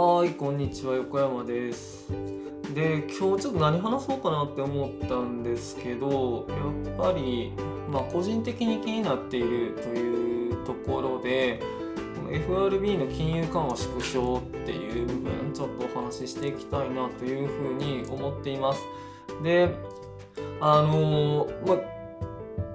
はい、こんにちは、横山です。で、今日ちょっと何話そうかなって思ったんですけど、やっぱり、まあ、個人的に気になっているというところで、FRB の金融緩和縮小っていう部分、ちょっとお話ししていきたいなというふうに思っています。で、あのまあ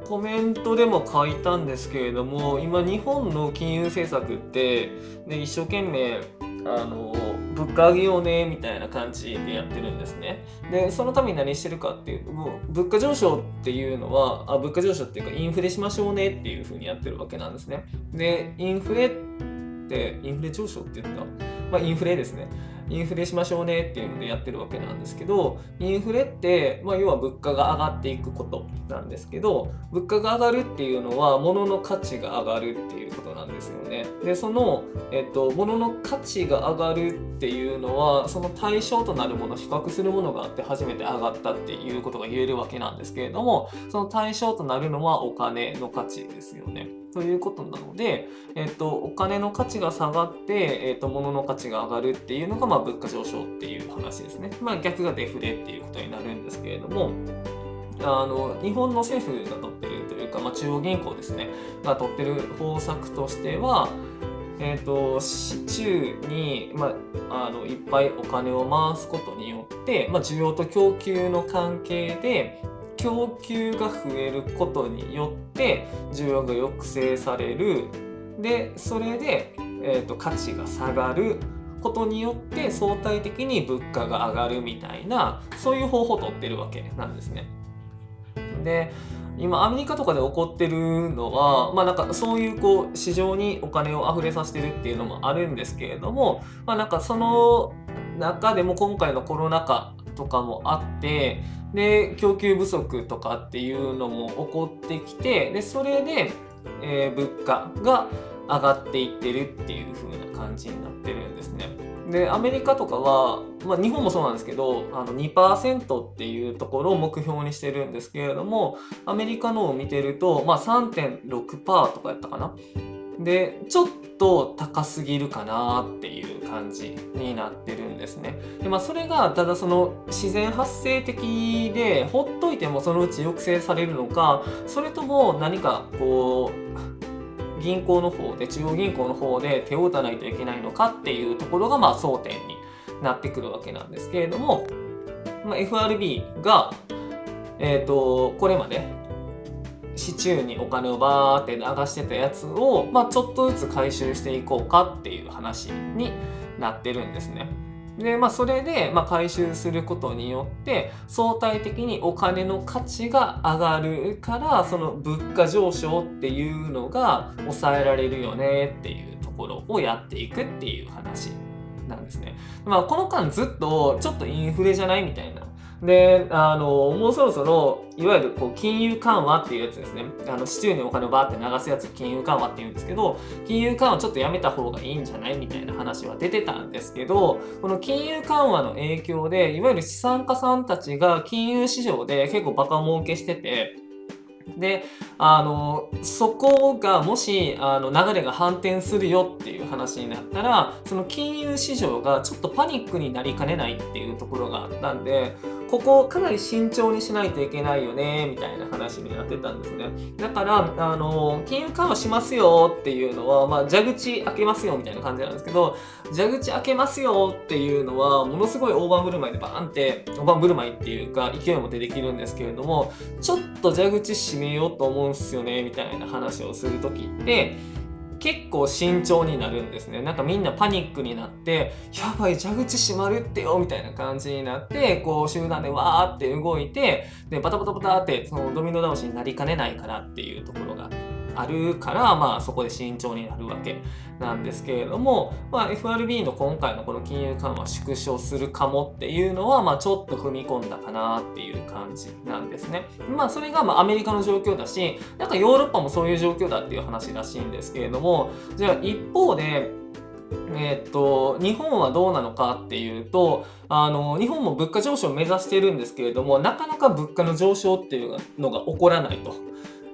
コメントでも書いたんですけれども今日本の金融政策ってで一生懸命あの物価上げようねみたいな感じでやってるんですね。でそのために何してるかっていうともう物価上昇っていうのはあ物価上昇っていうかインフレしましょうねっていうふうにやってるわけなんですね。でインフレってインフレ上昇って言ったまあインフレですね。インフレしましょうねっていうのでやってるわけなんですけどインフレって、まあ、要は物価が上がっていくことなんですけど物価が上がるっていうのは物の価値が上がるっていうことなんですよね。でその、えっと、物の価値が上がるっていうのはその対象となるもの比較するものがあって初めて上がったっていうことが言えるわけなんですけれどもその対象となるのはお金の価値ですよね。ということなので、えっと、お金の価値が下がって、えっと、物の価値が上がるっていうのが、まあ、物価上昇っていう話ですね。まあ、逆がデフレっていうことになるんですけれども、あの日本の政府が取ってるというか、まあ、中央銀行ですねが取ってる方策としては、えー、と市中に、まあ、あのいっぱいお金を回すことによって、まあ、需要と供給の関係で供給が増えることによって需要が抑制されるでそれで、えー、と価値が下がることによって相対的に物価が上がるみたいなそういう方法を取ってるわけなんですね。で今アメリカとかで起こってるのは、まあ、なんかそういうこう市場にお金を溢れさせてるっていうのもあるんですけれども、まあ、なんかその中でも今回のコロナ禍とかもあってで供給不足とかっていうのも起こってきてでそれで、えー物価が上がっていってるっていう風な感じになってるんですね。でアメリカとかは、まあ、日本もそうなんですけどあの2%っていうところを目標にしてるんですけれどもアメリカのを見てると、まあ、3.6%とかやったかな。でちょっと高すぎるかなっていう感じになってるんですね。でまあ、それがただその自然発生的でほっといてもそのうち抑制されるのかそれとも何かこう銀行の方で中央銀行の方で手を打たないといけないのかっていうところがまあ争点になってくるわけなんですけれども、まあ、FRB が、えー、とこれまで市中にお金をバーって流してたやつを、まあ、ちょっとずつ回収していこうかっていう話になってるんですね。でまあ、それで、まあ、回収することによって相対的にお金の価値が上がるからその物価上昇っていうのが抑えられるよねっていうところをやっていくっていう話なんですね。まあ、この間ずっとちょっとインフレじゃないみたいな。であのもうそろそろいわゆるこう金融緩和っていうやつですね。あの市中にお金をバーって流すやつ金融緩和って言うんですけど金融緩和ちょっとやめた方がいいんじゃないみたいな話は出てたんですけどこの金融緩和の影響でいわゆる資産家さんたちが金融市場で結構バカ儲けしててであのそこがもしあの流れが反転するよっていう話になったらその金融市場がちょっとパニックになりかねないっていうところがあったんでここかなり慎重にしないといけないよねみたいな話になってたんですね。だからあの金融緩和しますよっていうのは、まあ、蛇口開けますよみたいな感じなんですけど蛇口開けますよっていうのはものすごい大盤振る舞いでバーンって大盤振る舞いっていうか勢いも出てきるんですけれどもちょっと蛇口閉めようと思うんすよねみたいな話をする時って結構慎重になるんですね。なんかみんなパニックになってやばい蛇口閉まるってよみたいな感じになってこう集団でわーって動いてでバタバタバタってそのドミノ倒しになりかねないからっていうところがあるから、まあ、そこで慎重になるわけなんですけれども、まあ、FRB の今回のこの金融緩和縮小するかもっていうのは、まあ、ちょっと踏み込んだかなっていう感じなんですね。まあ、それがまあアメリカの状況だしなんかヨーロッパもそういう状況だっていう話らしいんですけれどもじゃあ一方でえーっと日本はどうなのかっていうとあの日本も物価上昇を目指してるんですけれどもなかなか物価の上昇っていうのが起こらないと。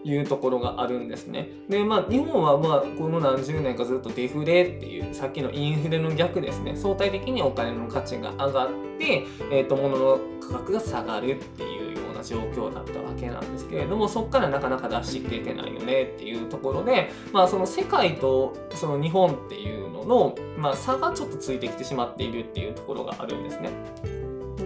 いうところがあるんですね。で、まあ、日本はまあこの何十年かずっとデフレっていうさっきのインフレの逆ですね相対的にお金の価値が上がって、えー、と物の価格が下がるっていうような状況だったわけなんですけれどもそこからなかなか出しきれてないよねっていうところで、まあ、その世界とその日本っていうのの、まあ、差がちょっとついてきてしまっているっていうところがあるんですね。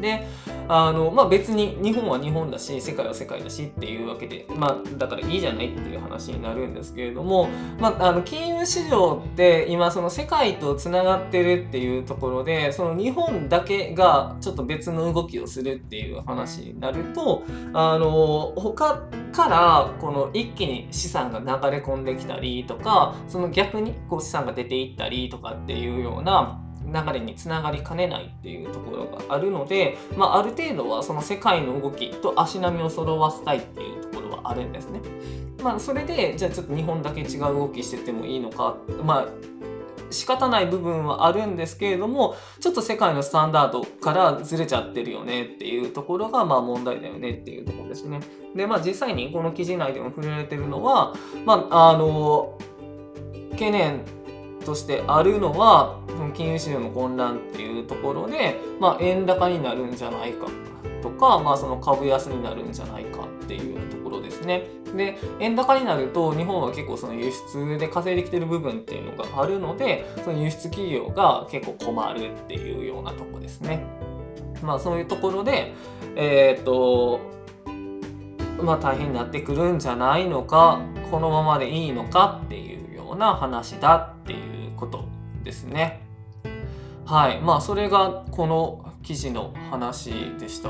であの、まあ、別に日本は日本だし世界は世界だしっていうわけで、まあ、だからいいじゃないっていう話になるんですけれども、まあ、あの金融市場って今その世界とつながってるっていうところでその日本だけがちょっと別の動きをするっていう話になるとあの他からこの一気に資産が流れ込んできたりとかその逆にこう資産が出ていったりとかっていうような流れにつながりかねないっていうところがあるので、まあ、ある程度はその世界の動きと足並みを揃わせたいっていうところはあるんですね。まあ、それでじゃあちょっと日本だけ違う動きしててもいいのかまあ仕方ない部分はあるんですけれどもちょっと世界のスタンダードからずれちゃってるよねっていうところがまあ問題だよねっていうところですね。でまあ実際にこの記事内でも触れられてるのはまああの懸念としてあるのは金融市場の混乱っていうところで、まあ、円高になるんじゃないかとか、まあ、その株安になるんじゃないかっていうところですね。で円高になると日本は結構その輸出で稼いできてる部分っていうのがあるのでその輸出企業が結構困るっていうようなとこですね。まあそういうところでえっ、とまあ大変になってくるんじゃないのかこのままでいいのかっていうような話だっていうことですね。はいまあそれがこの記事の話でした。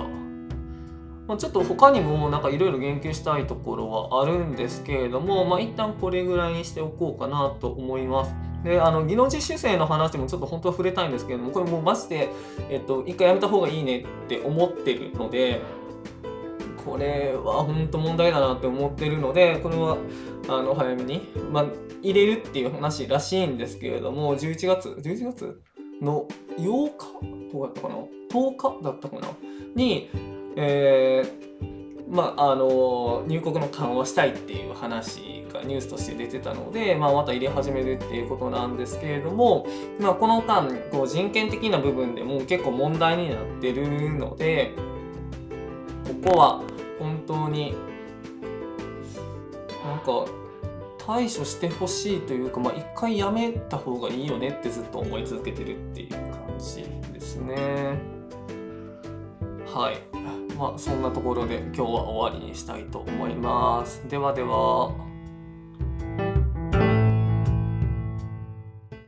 まあ、ちょっと他にもなんかいろいろ言及したいところはあるんですけれども、まあ、一旦これぐらいにしておこうかなと思います。で、あの、技能実習生の話もちょっと本当は触れたいんですけれども、これもうマジで、えっと、一回やめた方がいいねって思ってるので、これは本当問題だなって思ってるので、これは、あの、早めに、まあ、入れるっていう話らしいんですけれども、11月、11月の8日？どうだったかな ?10 日だったかな？に、えー、まあ、あの入国の緩和したいっていう話がニュースとして出てたので、まあ、また入れ始めるっていうことなんですけれども、まあ、この間こう人権的な部分でも結構問題になってるのでここは本当になんか対処してほしいというか、まあ、一回やめた方がいいよねってずっと思い続けてるっていう感じですね。はい。まあ、そんなところで今日は終わりにしたいと思います。ではでは。